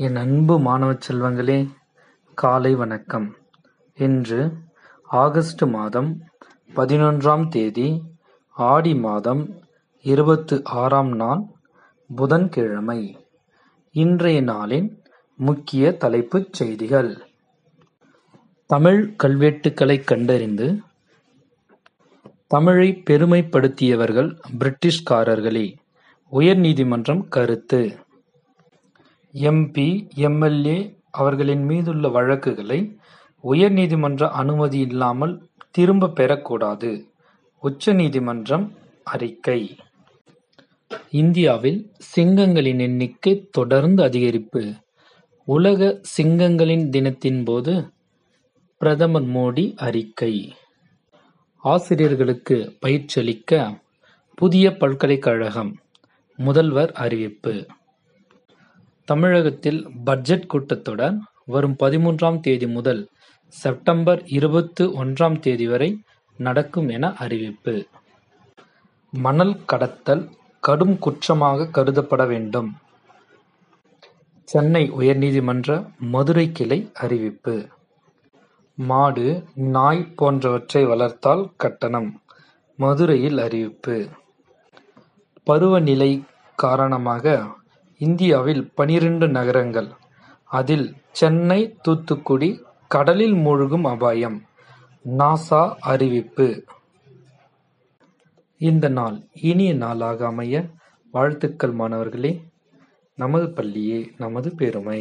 என் அன்பு மாணவச் செல்வங்களே, காலை வணக்கம். இன்று ஆகஸ்ட் மாதம் பதினொன்றாம் தேதி ஆடி மாதம் இருபத்து ஆறாம் நாள் புதன்கிழமை. இன்றைய நாளின் முக்கிய தலைப்புச் செய்திகள். தமிழ் கல்வெட்டுக்களைக் கண்டறிந்து தமிழைப் பெருமைப்படுத்தியவர்கள் பிரிட்டிஷ்காரர்களே! உயர் நீதிமன்றம் கருத்து எம்பி எம்எல்ஏ அவர்களின் மீதுள்ள வழக்குகளை உயர் நீதிமன்ற அனுமதியில்லாமல் திரும்பப் பெறக்கூடாது. உச்ச நீதிமன்றம் அறிக்கை. இந்தியாவில் சிங்கங்களின் எண்ணிக்கை தொடர்ந்து அதிகரிப்பு. உலக சிங்கங்களின் தினத்தின் போது பிரதமர் மோடி அறிக்கை. ஆசிரியர்களுக்கு பயிற்சியளிக்க புதிய பல்கலைக்கழகம். முதல்வர் அறிவிப்பு. தமிழகத்தில் பட்ஜெட் கூட்டத்தொடர் வரும் பதிமூன்றாம் தேதி முதல் செப்டம்பர் இருபத்து ஒன்றாம் தேதி வரை நடக்கும் என அறிவிப்பு. மணல் கடத்தல் கடும் குற்றமாக கருதப்பட வேண்டும். சென்னை உயர்நீதிமன்ற மதுரை கிளை அறிவிப்பு. மாடு, நாய் போன்றவற்றை வளர்த்தால் கட்டணம் மதுரையில் அறிவிப்பு. பருவநிலை காரணமாக இந்தியாவில் பனிரண்டு நகரங்கள், அதில் சென்னை, தூத்துக்குடி கடலில் மூழ்கும் அபாயம் நாசா அறிவிப்பு இந்த நாள் இனிய நாளாக அமைய வாழ்த்துக்கள் மாணவர்களே! நமது பள்ளியே நமது பெருமை!